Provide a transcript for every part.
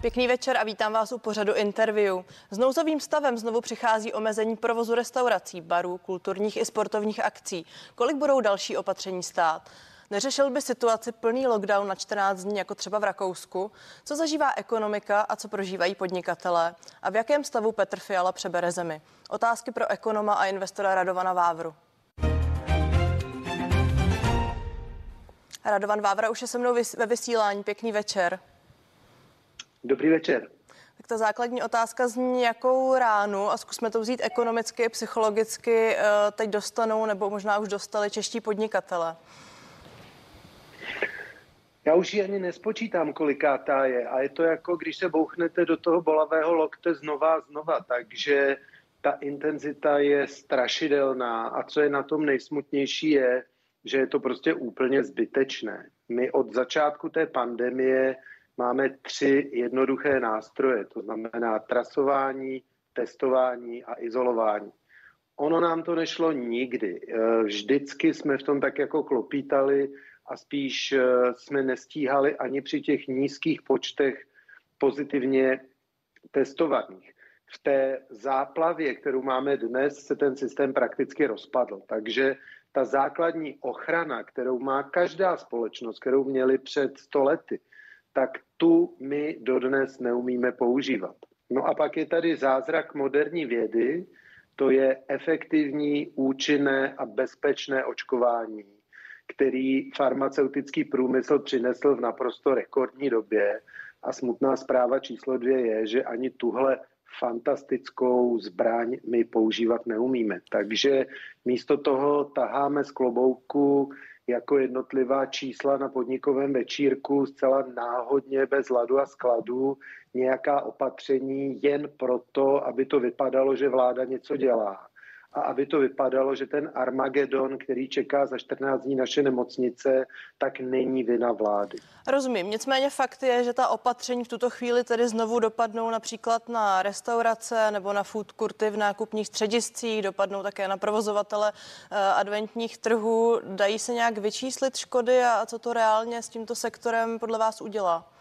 Pěkný večer a vítám vás u pořadu interview. S nouzovým stavem znovu přichází omezení provozu restaurací, barů, kulturních i sportovních akcí. Kolik budou další opatření stát? Neřešil by situaci plný lockdown na 14 dní, jako třeba v Rakousku? Co zažívá ekonomika a co prožívají podnikatelé? A v jakém stavu Petr Fiala přebere zemi? Otázky pro ekonoma a investora Radovana Vávru. Radovan Vávra už je se mnou ve vysílání. Pěkný večer. Dobrý večer. Tak ta základní otázka zní, jakou ránu, a zkusme to vzít ekonomicky, psychologicky, eh, teď dostanou, nebo možná už dostali čeští podnikatele. Já už ji ani nespočítám, kolikátá je. A je to jako, když se bouchnete do toho bolavého lokte znova a znova. Takže ta intenzita je strašidelná. A co je na tom nejsmutnější je, že je to prostě úplně zbytečné. My od začátku té pandemie máme tři jednoduché nástroje, to znamená trasování, testování a izolování. Ono nám to nešlo nikdy. Vždycky jsme v tom tak jako klopítali a spíš eh, jsme nestíhali ani při těch nízkých počtech pozitivně testovaných. V té záplavě, kterou máme dnes, se ten systém prakticky rozpadl. Takže ta základní ochrana, kterou má každá společnost, kterou měli před 100 lety, tak tu my dodnes neumíme používat. No a pak je tady zázrak moderní vědy, to je efektivní, účinné a bezpečné očkování, který farmaceutický průmysl přinesl v naprosto rekordní době. A smutná zpráva číslo dvě je, že ani tuhle fantastickou zbraň my používat neumíme. Takže místo toho taháme z klobouku jako jednotlivá čísla na podnikovém večírku zcela náhodně bez ladu a skladu nějaká opatření jen proto, aby to vypadalo, že vláda něco dělá a aby to vypadalo, že ten Armagedon, který čeká za 14 dní naše nemocnice, tak není vina vlády. Rozumím. Nicméně fakt je, že ta opatření v tuto chvíli tedy znovu dopadnou například na restaurace nebo na food kurty v nákupních střediscích, dopadnou také na provozovatele eh, adventních trhů. Dají se nějak vyčíslit škody a co to reálně s tímto sektorem podle vás udělá?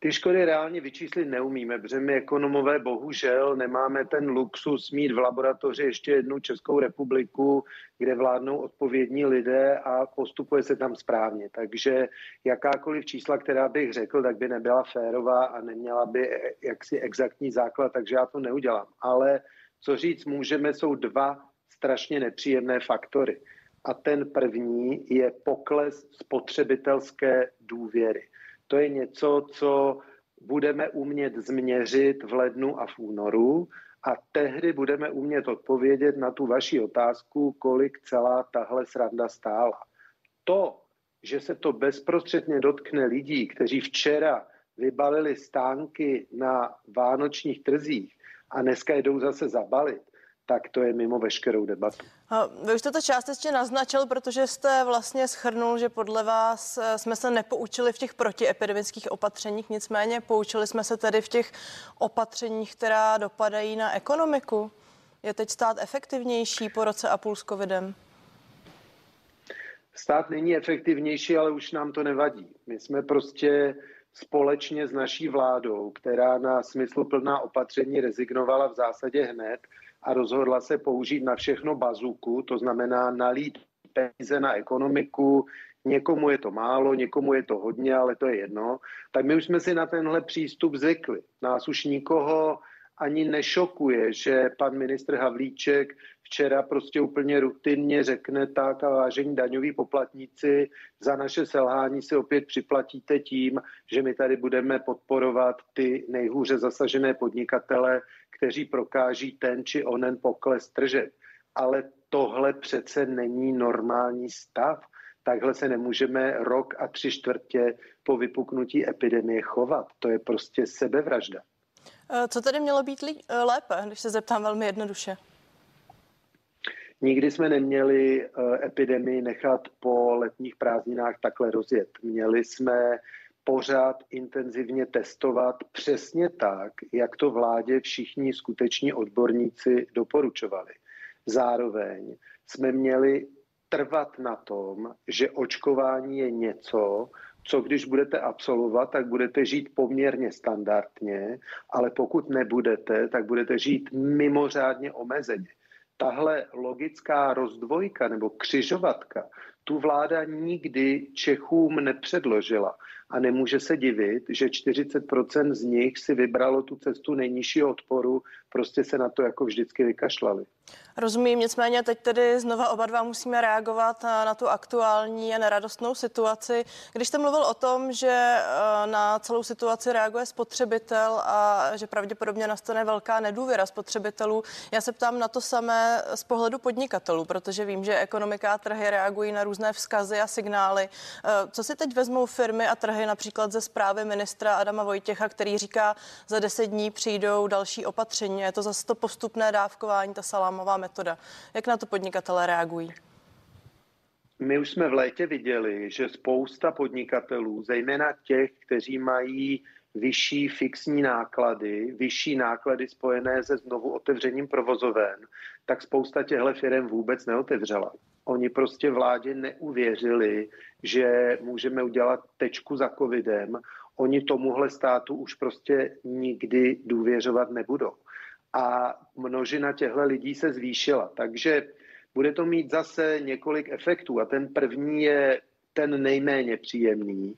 Ty škody reálně vyčíslit neumíme, protože my ekonomové bohužel nemáme ten luxus mít v laboratoři ještě jednu Českou republiku, kde vládnou odpovědní lidé a postupuje se tam správně. Takže jakákoliv čísla, která bych řekl, tak by nebyla férová a neměla by jaksi exaktní základ, takže já to neudělám. Ale co říct můžeme, jsou dva strašně nepříjemné faktory. A ten první je pokles spotřebitelské důvěry. To je něco, co budeme umět změřit v lednu a v únoru a tehdy budeme umět odpovědět na tu vaši otázku, kolik celá tahle sranda stála. To, že se to bezprostředně dotkne lidí, kteří včera vybalili stánky na vánočních trzích a dneska jdou zase zabalit, tak to je mimo veškerou debatu. Vy už jste to částečně naznačil, protože jste vlastně schrnul, že podle vás eh, jsme se nepoučili v těch protiepidemických opatřeních, nicméně poučili jsme se tedy v těch opatřeních, která dopadají na ekonomiku. Je teď stát efektivnější po roce a půl s covidem? Stát není efektivnější, ale už nám to nevadí. My jsme prostě společně s naší vládou, která na smysluplná opatření rezignovala v zásadě hned, a rozhodla se použít na všechno bazuku, to znamená nalít peníze na ekonomiku, někomu je to málo, někomu je to hodně, ale to je jedno, tak my už jsme si na tenhle přístup zvykli. Nás už nikoho ani nešokuje, že pan ministr Havlíček včera prostě úplně rutinně řekne tak a vážení daňoví poplatníci, za naše selhání si opět připlatíte tím, že my tady budeme podporovat ty nejhůře zasažené podnikatele, kteří prokáží ten či onen pokles tržeb. Ale tohle přece není normální stav. Takhle se nemůžeme rok a tři čtvrtě po vypuknutí epidemie chovat. To je prostě sebevražda. Eh, co tedy mělo být lépe, když se zeptám velmi jednoduše? Nikdy jsme neměli eh, epidemii nechat po letních prázdninách takhle rozjet. Měli jsme pořád intenzivně testovat přesně tak, jak to vládě všichni skuteční odborníci doporučovali. Zároveň jsme měli trvat na tom, že očkování je něco, co když budete absolvovat, tak budete žít poměrně standardně, ale pokud nebudete, tak budete žít mimořádně omezeně. Tahle logická rozdvojka nebo křižovatka, tu vláda nikdy Čechům nepředložila. A nemůže se divit, že 40% z nich si vybralo tu cestu nejnižšího odporu, prostě se na to jako vždycky vykašlali. Rozumím, nicméně teď tedy znova oba dva musíme reagovat na tu aktuální a neradostnou situaci. Když jste mluvil o tom, že eh, na celou situaci reaguje spotřebitel a že pravděpodobně nastane velká nedůvěra spotřebitelů, já se ptám na to samé z pohledu podnikatelů, protože vím, že ekonomika a trhy reagují na různé vzkazy a signály. Eh, co si teď vezmou firmy a trhy například ze zprávy ministra Adama Vojtěcha, který říká, za deset dní přijdou další opatření. Je to zase to postupné dávkování, ta salámová metoda. Jak na to podnikatelé reagují? My už jsme v létě viděli, že spousta podnikatelů, zejména těch, kteří mají vyšší fixní náklady, vyšší náklady spojené se znovu otevřením provozoven, tak spousta těchto firm vůbec neotevřela. Oni prostě vládě neuvěřili, že můžeme udělat tečku za covidem. Oni tomuhle státu už prostě nikdy důvěřovat nebudou a množina těchto lidí se zvýšila. Takže bude to mít zase několik efektů a ten první je ten nejméně příjemný.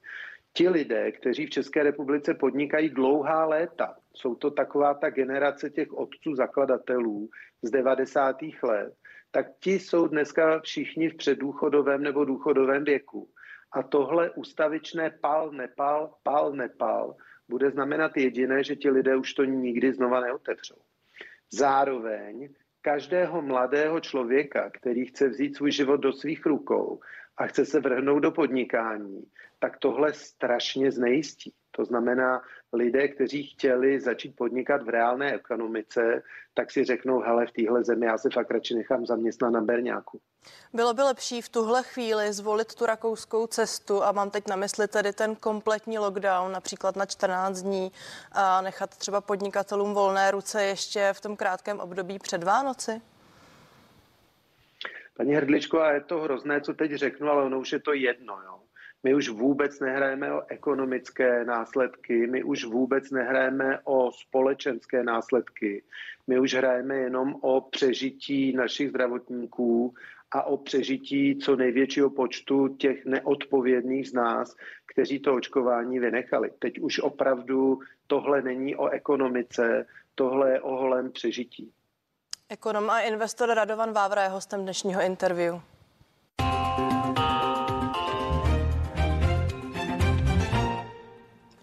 Ti lidé, kteří v České republice podnikají dlouhá léta, jsou to taková ta generace těch otců zakladatelů z 90. let, tak ti jsou dneska všichni v předdůchodovém nebo důchodovém věku. A tohle ustavičné pal, nepal, pal, nepal bude znamenat jediné, že ti lidé už to nikdy znova neotevřou. Zároveň každého mladého člověka, který chce vzít svůj život do svých rukou a chce se vrhnout do podnikání, tak tohle strašně znejistí. To znamená, lidé, kteří chtěli začít podnikat v reálné ekonomice, tak si řeknou, hele, v téhle zemi já se fakt radši nechám zaměstnat na berňáku. Bylo by lepší v tuhle chvíli zvolit tu rakouskou cestu a mám teď na mysli tedy ten kompletní lockdown, například na 14 dní a nechat třeba podnikatelům volné ruce ještě v tom krátkém období před Vánoci? Paní Hrdličko, a je to hrozné, co teď řeknu, ale ono už je to jedno. Jo. My už vůbec nehrajeme o ekonomické následky, my už vůbec nehrajeme o společenské následky, my už hrajeme jenom o přežití našich zdravotníků a o přežití co největšího počtu těch neodpovědných z nás, kteří to očkování vynechali. Teď už opravdu tohle není o ekonomice, tohle je o holém přežití. Ekonom a investor Radovan Vávra je hostem dnešního interview.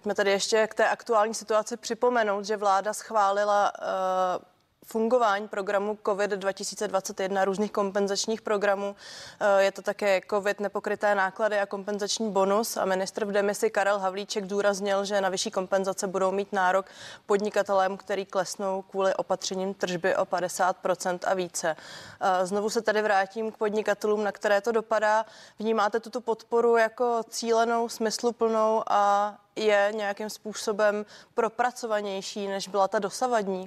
Pojďme tady ještě k té aktuální situaci připomenout, že vláda schválila uh, fungování programu COVID 2021, různých kompenzačních programů. Eh, je to také COVID nepokryté náklady a kompenzační bonus a ministr v demisi Karel Havlíček důraznil, že na vyšší kompenzace budou mít nárok podnikatelem, který klesnou kvůli opatřením tržby o 50% a více. Eh, znovu se tady vrátím k podnikatelům, na které to dopadá. Vnímáte tuto podporu jako cílenou, smysluplnou a je nějakým způsobem propracovanější, než byla ta dosavadní?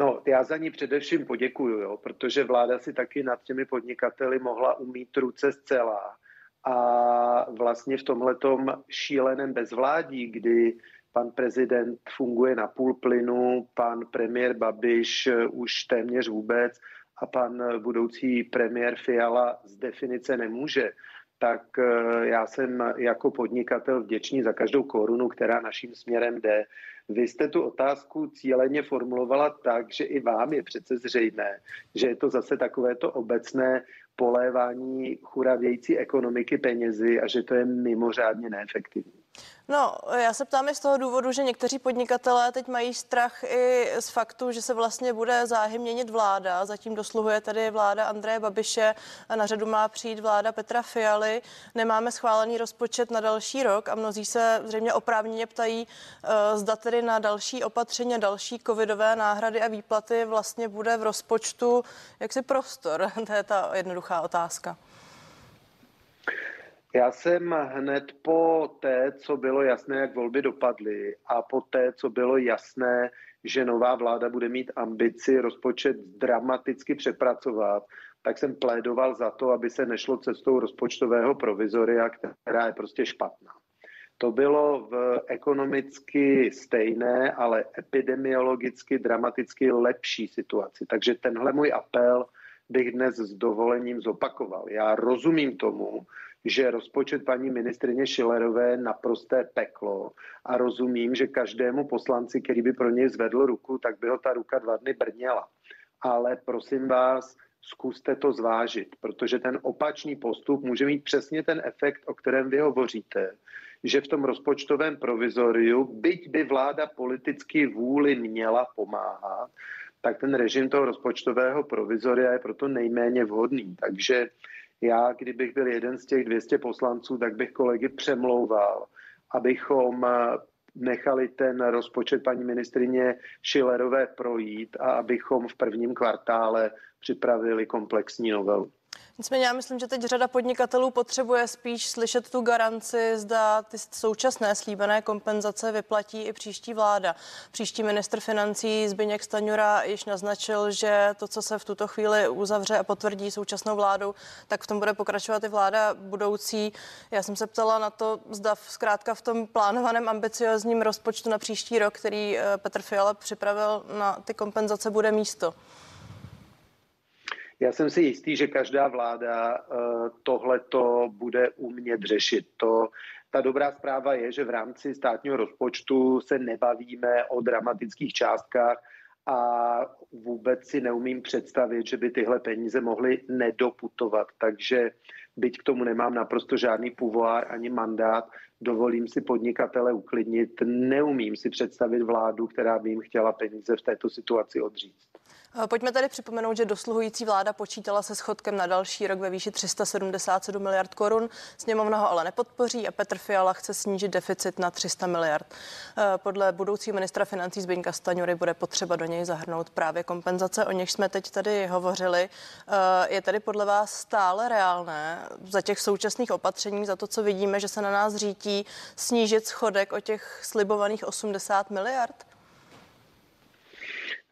No, já za ní především poděkuju, jo, protože vláda si taky nad těmi podnikateli mohla umít ruce zcela. A vlastně v tomhletom šíleném bezvládí, kdy pan prezident funguje na půl plynu, pan premiér Babiš už téměř vůbec a pan budoucí premiér Fiala z definice nemůže, tak eh, já jsem jako podnikatel vděčný za každou korunu, která naším směrem jde. Vy jste tu otázku cíleně formulovala tak, že i vám je přece zřejmé, že je to zase takové to obecné polévání churavějící ekonomiky penězi a že to je mimořádně neefektivní. No, já se ptám i z toho důvodu, že někteří podnikatelé teď mají strach i z faktu, že se vlastně bude záhy měnit vláda. Zatím dosluhuje tady vláda Andreje Babiše a na řadu má přijít vláda Petra Fialy. Nemáme schválený rozpočet na další rok a mnozí se zřejmě oprávněně ptají, eh, zda tedy na další opatření, další covidové náhrady a výplaty vlastně bude v rozpočtu jaksi prostor. To je ta jednoduchá otázka. Já jsem hned po té, co bylo jasné, jak volby dopadly a po té, co bylo jasné, že nová vláda bude mít ambici rozpočet dramaticky přepracovat, tak jsem plédoval za to, aby se nešlo cestou rozpočtového provizoria, která je prostě špatná. To bylo v ekonomicky stejné, ale epidemiologicky, dramaticky lepší situaci. Takže tenhle můj apel bych dnes s dovolením zopakoval. Já rozumím tomu, že rozpočet paní ministrině Šilerové je naprosté peklo a rozumím, že každému poslanci, který by pro něj zvedl ruku, tak by ho ta ruka dva dny brněla. Ale prosím vás, zkuste to zvážit, protože ten opačný postup může mít přesně ten efekt, o kterém vy hovoříte, že v tom rozpočtovém provizoriu, byť by vláda politicky vůli měla pomáhat, tak ten režim toho rozpočtového provizoria je proto nejméně vhodný. Takže já, kdybych byl jeden z těch 200 poslanců, tak bych kolegy přemlouval, abychom nechali ten rozpočet paní ministrině Šilerové projít a abychom v prvním kvartále připravili komplexní novelu. Nicméně já myslím, že teď řada podnikatelů potřebuje spíš slyšet tu garanci, zda ty současné slíbené kompenzace vyplatí i příští vláda. Příští ministr financí Zbyněk Staňura již naznačil, že to, co se v tuto chvíli uzavře a potvrdí současnou vládou, tak v tom bude pokračovat i vláda budoucí. Já jsem se ptala na to, zda zkrátka v tom plánovaném ambiciozním rozpočtu na příští rok, který eh, Petr Fiala připravil na ty kompenzace, bude místo. Já jsem si jistý, že každá vláda eh, tohleto bude umět řešit. To, ta dobrá zpráva je, že v rámci státního rozpočtu se nebavíme o dramatických částkách a vůbec si neumím představit, že by tyhle peníze mohly nedoputovat. Takže byť k tomu nemám naprosto žádný pouvoir ani mandát, dovolím si podnikatele uklidnit. Neumím si představit vládu, která by jim chtěla peníze v této situaci odříct. Eh, pojďme tady připomenout, že dosluhující vláda počítala se schodkem na další rok ve výši 377 miliard korun. Sněmovna ho ale nepodpoří a Petr Fiala chce snížit deficit na 300 miliard. Eh, podle budoucího ministra financí Zbyňka Staňury bude potřeba do něj zahrnout právě kompenzace, o něž jsme teď tady hovořili. Eh, je tedy podle vás stále reálné za těch současných opatření, za to, co vidíme, že se na nás řítí, snížit schodek o těch slibovaných 80 miliard?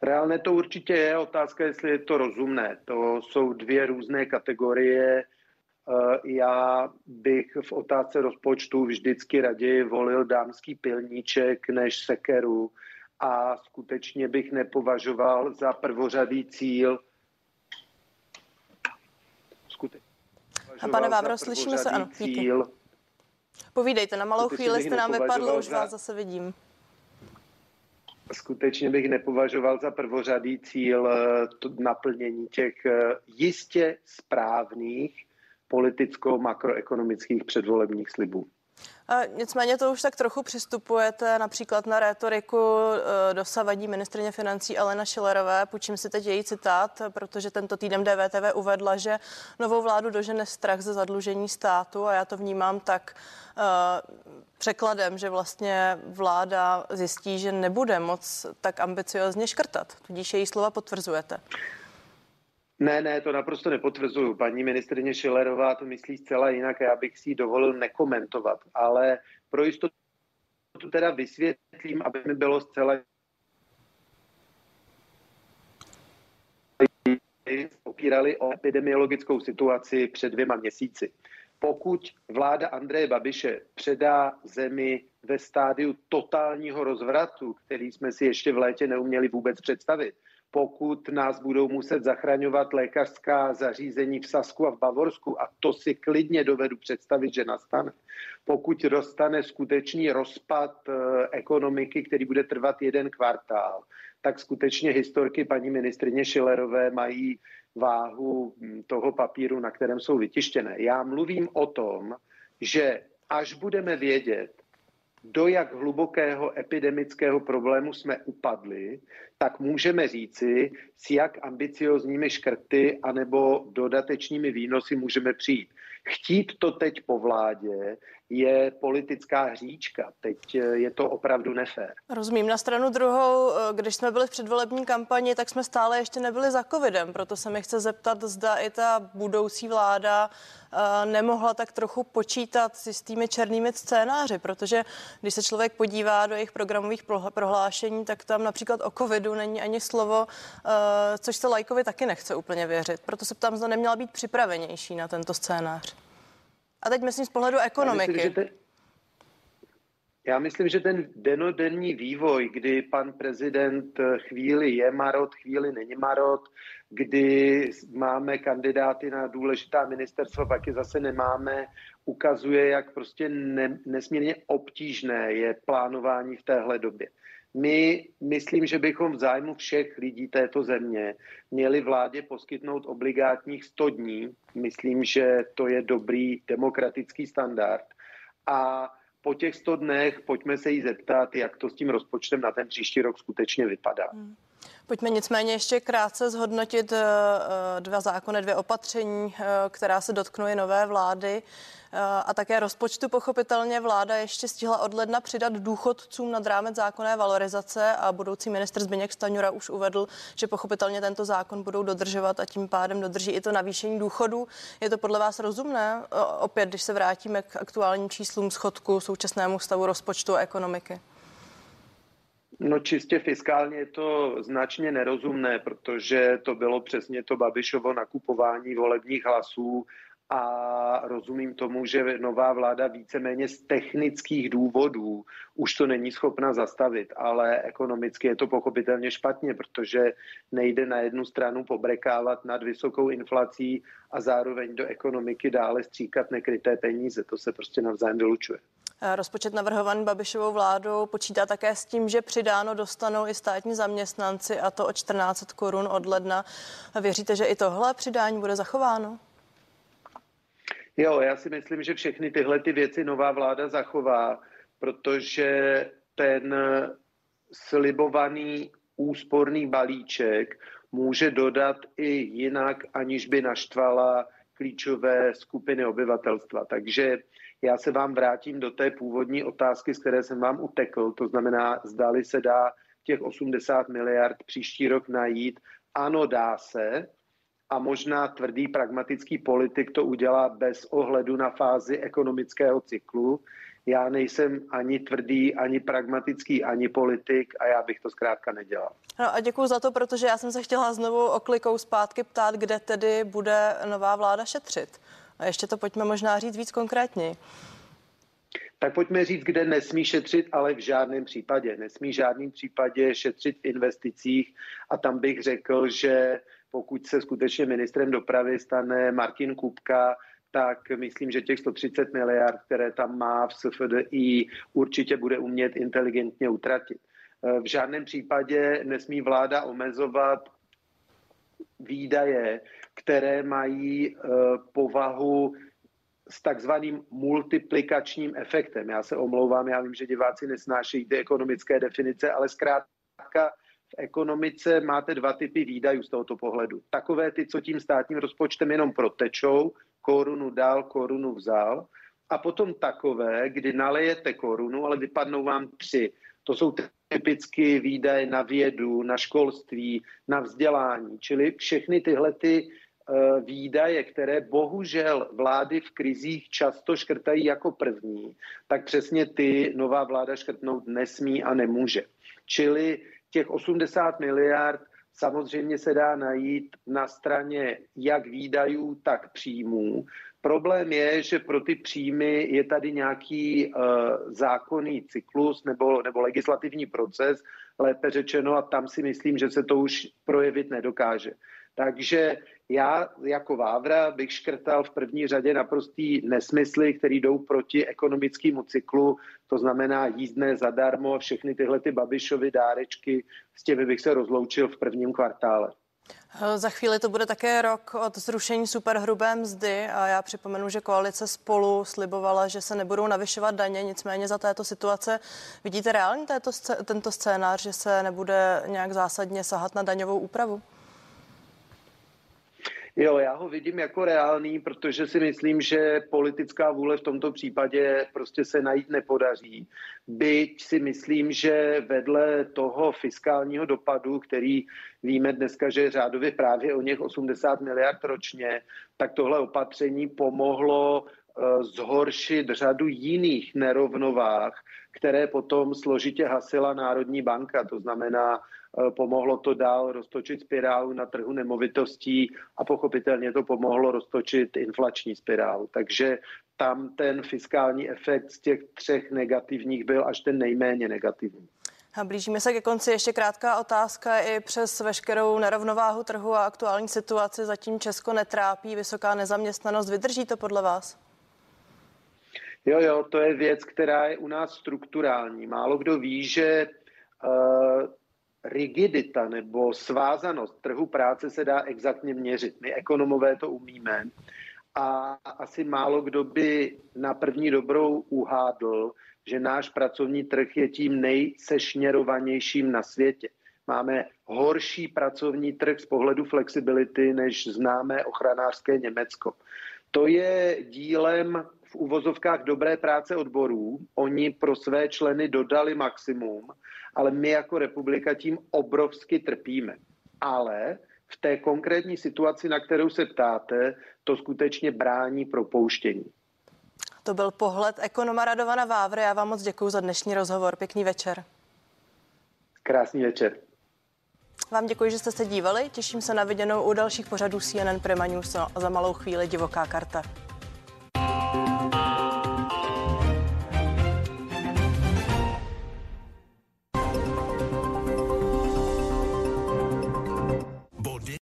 Reálné to určitě je, otázka, jestli je to rozumné. To jsou dvě různé kategorie. Eh, já bych v otázce rozpočtu vždycky raději volil dámský pilníček než sekeru a skutečně bych nepovažoval za prvořadý cíl a pane Vávro, slyšíme se, ano, cíl. Povídejte, na malou chvíli jste nám vypadl, už vás zase vidím skutečně bych nepovažoval za prvořadý cíl eh, to naplnění těch eh, jistě správných politicko-makroekonomických předvolebních slibů. Nicméně to už tak trochu přistupujete například na rétoriku eh, dosavadní ministrině financí Alena Šilerové. Půjčím si teď její citát, protože tento týden DVTV uvedla, že novou vládu dožene strach ze zadlužení státu a já to vnímám tak uh, překladem, že vlastně vláda zjistí, že nebude moc tak ambiciozně škrtat. Tudíž její slova potvrzujete. Ne, ne, to naprosto nepotvrzuju. Paní ministrině Šilerová to myslí zcela jinak a já bych si ji dovolil nekomentovat, ale pro jistotu teda vysvětlím, aby mi bylo zcela opírali o epidemiologickou situaci před dvěma měsíci. Pokud vláda Andreje Babiše předá zemi ve stádiu totálního rozvratu, který jsme si ještě v létě neuměli vůbec představit, pokud nás budou muset zachraňovat lékařská zařízení v Sasku a v Bavorsku, a to si klidně dovedu představit, že nastane, pokud dostane skutečný rozpad eh, ekonomiky, který bude trvat jeden kvartál, tak skutečně historky paní ministrině Šilerové mají váhu hm, toho papíru, na kterém jsou vytištěné. Já mluvím o tom, že až budeme vědět, do jak hlubokého epidemického problému jsme upadli, tak můžeme říci, s jak ambiciozními škrty anebo dodatečnými výnosy můžeme přijít. Chtít to teď po vládě je politická hříčka. Teď je to opravdu nefér. Rozumím. Na stranu druhou, když jsme byli v předvolební kampani, tak jsme stále ještě nebyli za covidem. Proto se mi chce zeptat, zda i ta budoucí vláda nemohla tak trochu počítat s jistými černými scénáři, protože když se člověk podívá do jejich programových prohlášení, tak tam například o covidu není ani slovo, což se lajkovi taky nechce úplně věřit. Proto se ptám, zda neměla být připravenější na tento scénář. A teď myslím z pohledu ekonomiky. Já myslím, že, te, já myslím, že ten denodenní vývoj, kdy pan prezident chvíli je marot, chvíli není marot, kdy máme kandidáty na důležitá ministerstva, pak je zase nemáme, ukazuje, jak prostě ne, nesmírně obtížné je plánování v téhle době. My myslím, že bychom v zájmu všech lidí této země měli vládě poskytnout obligátních 100 dní. Myslím, že to je dobrý demokratický standard. A po těch 100 dnech pojďme se jí zeptat, jak to s tím rozpočtem na ten příští rok skutečně vypadá. Hmm. Pojďme nicméně ještě krátce zhodnotit eh, eh, dva zákony, dvě opatření, eh, která se dotknou nové vlády a také rozpočtu. Pochopitelně vláda ještě stihla od ledna přidat důchodcům nad rámec zákonné valorizace a budoucí ministr Zbigněk Staňura už uvedl, že pochopitelně tento zákon budou dodržovat a tím pádem dodrží i to navýšení důchodů. Je to podle vás rozumné? Opět, když se vrátíme k aktuálním číslům schodku, současnému stavu rozpočtu a ekonomiky. No čistě fiskálně je to značně nerozumné, protože to bylo přesně to Babišovo nakupování volebních hlasů a rozumím tomu, že nová vláda víceméně z technických důvodů už to není schopna zastavit, ale ekonomicky je to pochopitelně špatně, protože nejde na jednu stranu pobrekávat nad vysokou inflací a zároveň do ekonomiky dále stříkat nekryté peníze. To se prostě navzájem vylučuje. Eh, rozpočet navrhovaný Babišovou vládou počítá také s tím, že přidáno dostanou i státní zaměstnanci a to o 14 korun od ledna. Věříte, že i tohle přidání bude zachováno? Jo, já si myslím, že všechny tyhle ty věci nová vláda zachová, protože ten slibovaný úsporný balíček může dodat i jinak, aniž by naštvala klíčové skupiny obyvatelstva. Takže já se vám vrátím do té původní otázky, z které jsem vám utekl. To znamená, zdali se dá těch 80 miliard příští rok najít. Ano, dá se. A možná tvrdý pragmatický politik to udělá bez ohledu na fázi ekonomického cyklu. Já nejsem ani tvrdý, ani pragmatický, ani politik a já bych to zkrátka nedělal. No a děkuji za to, protože já jsem se chtěla znovu oklikou zpátky ptát, kde tedy bude nová vláda šetřit. A ještě to pojďme možná říct víc konkrétně. Tak pojďme říct, kde nesmí šetřit, ale v žádném případě. Nesmí v žádném případě šetřit v investicích a tam bych řekl, že pokud se skutečně ministrem dopravy stane Martin Kupka, tak myslím, že těch 130 miliard, které tam má v SFDI, určitě bude umět inteligentně utratit. V žádném případě nesmí vláda omezovat výdaje, které mají eh, povahu s takzvaným multiplikačním efektem. Já se omlouvám, já vím, že diváci nesnášejí ty ekonomické definice, ale zkrátka v ekonomice máte dva typy výdajů z tohoto pohledu. Takové ty, co tím státním rozpočtem jenom protečou, korunu dal, korunu vzal, a potom takové, kdy nalejete korunu, ale vypadnou vám tři. To jsou typicky výdaje na vědu, na školství, na vzdělání, čili všechny tyhle ty eh, výdaje, které bohužel vlády v krizích často škrtají jako první, tak přesně ty nová vláda škrtnout nesmí a nemůže. Čili těch 80 miliard samozřejmě se dá najít na straně jak výdajů, tak příjmů. Problém je, že pro ty příjmy je tady nějaký uh, zákonný cyklus nebo, nebo legislativní proces, lépe řečeno, a tam si myslím, že se to už projevit nedokáže. Takže já jako Vávra bych škrtal v první řadě naprostý nesmysly, které jdou proti ekonomickému cyklu, to znamená jízdné zadarmo všechny tyhle ty Babišovy dárečky, s těmi bych se rozloučil v prvním kvartále. Za chvíli to bude také rok od zrušení superhrubé mzdy a já připomenu, že koalice spolu slibovala, že se nebudou navyšovat daně, nicméně za této situace vidíte reálně tento scénář, že se nebude nějak zásadně sahat na daňovou úpravu? Jo, já ho vidím jako reálný, protože si myslím, že politická vůle v tomto případě prostě se najít nepodaří. Byť si myslím, že vedle toho fiskálního dopadu, který víme dneska, že je řádově právě o něch 80 miliard ročně, tak tohle opatření pomohlo eh, zhoršit řadu jiných nerovnovách, které potom složitě hasila Národní banka. To znamená, pomohlo to dál roztočit spirálu na trhu nemovitostí a pochopitelně to pomohlo roztočit inflační spirálu. Takže tam ten fiskální efekt z těch třech negativních byl až ten nejméně negativní. A blížíme se ke konci. Ještě krátká otázka. I přes veškerou nerovnováhu trhu a aktuální situaci zatím Česko netrápí vysoká nezaměstnanost. Vydrží to podle vás? Jo, jo, to je věc, která je u nás strukturální. Málo kdo ví, že uh, rigidita nebo svázanost trhu práce se dá exaktně měřit. My ekonomové to umíme a asi málo kdo by na první dobrou uhádl, že náš pracovní trh je tím nejsešněrovanějším na světě. Máme horší pracovní trh z pohledu flexibility, než známé ochranářské Německo. To je dílem v uvozovkách dobré práce odborů. Oni pro své členy dodali maximum, ale my jako republika tím obrovsky trpíme. Ale v té konkrétní situaci, na kterou se ptáte, to skutečně brání propouštění. To byl pohled ekonoma Radovana Vávry. Já vám moc děkuji za dnešní rozhovor. Pěkný večer. Krásný večer. Vám děkuji, že jste se dívali. Těším se na viděnou u dalších pořadů CNN Prima News a za malou chvíli divoká karta.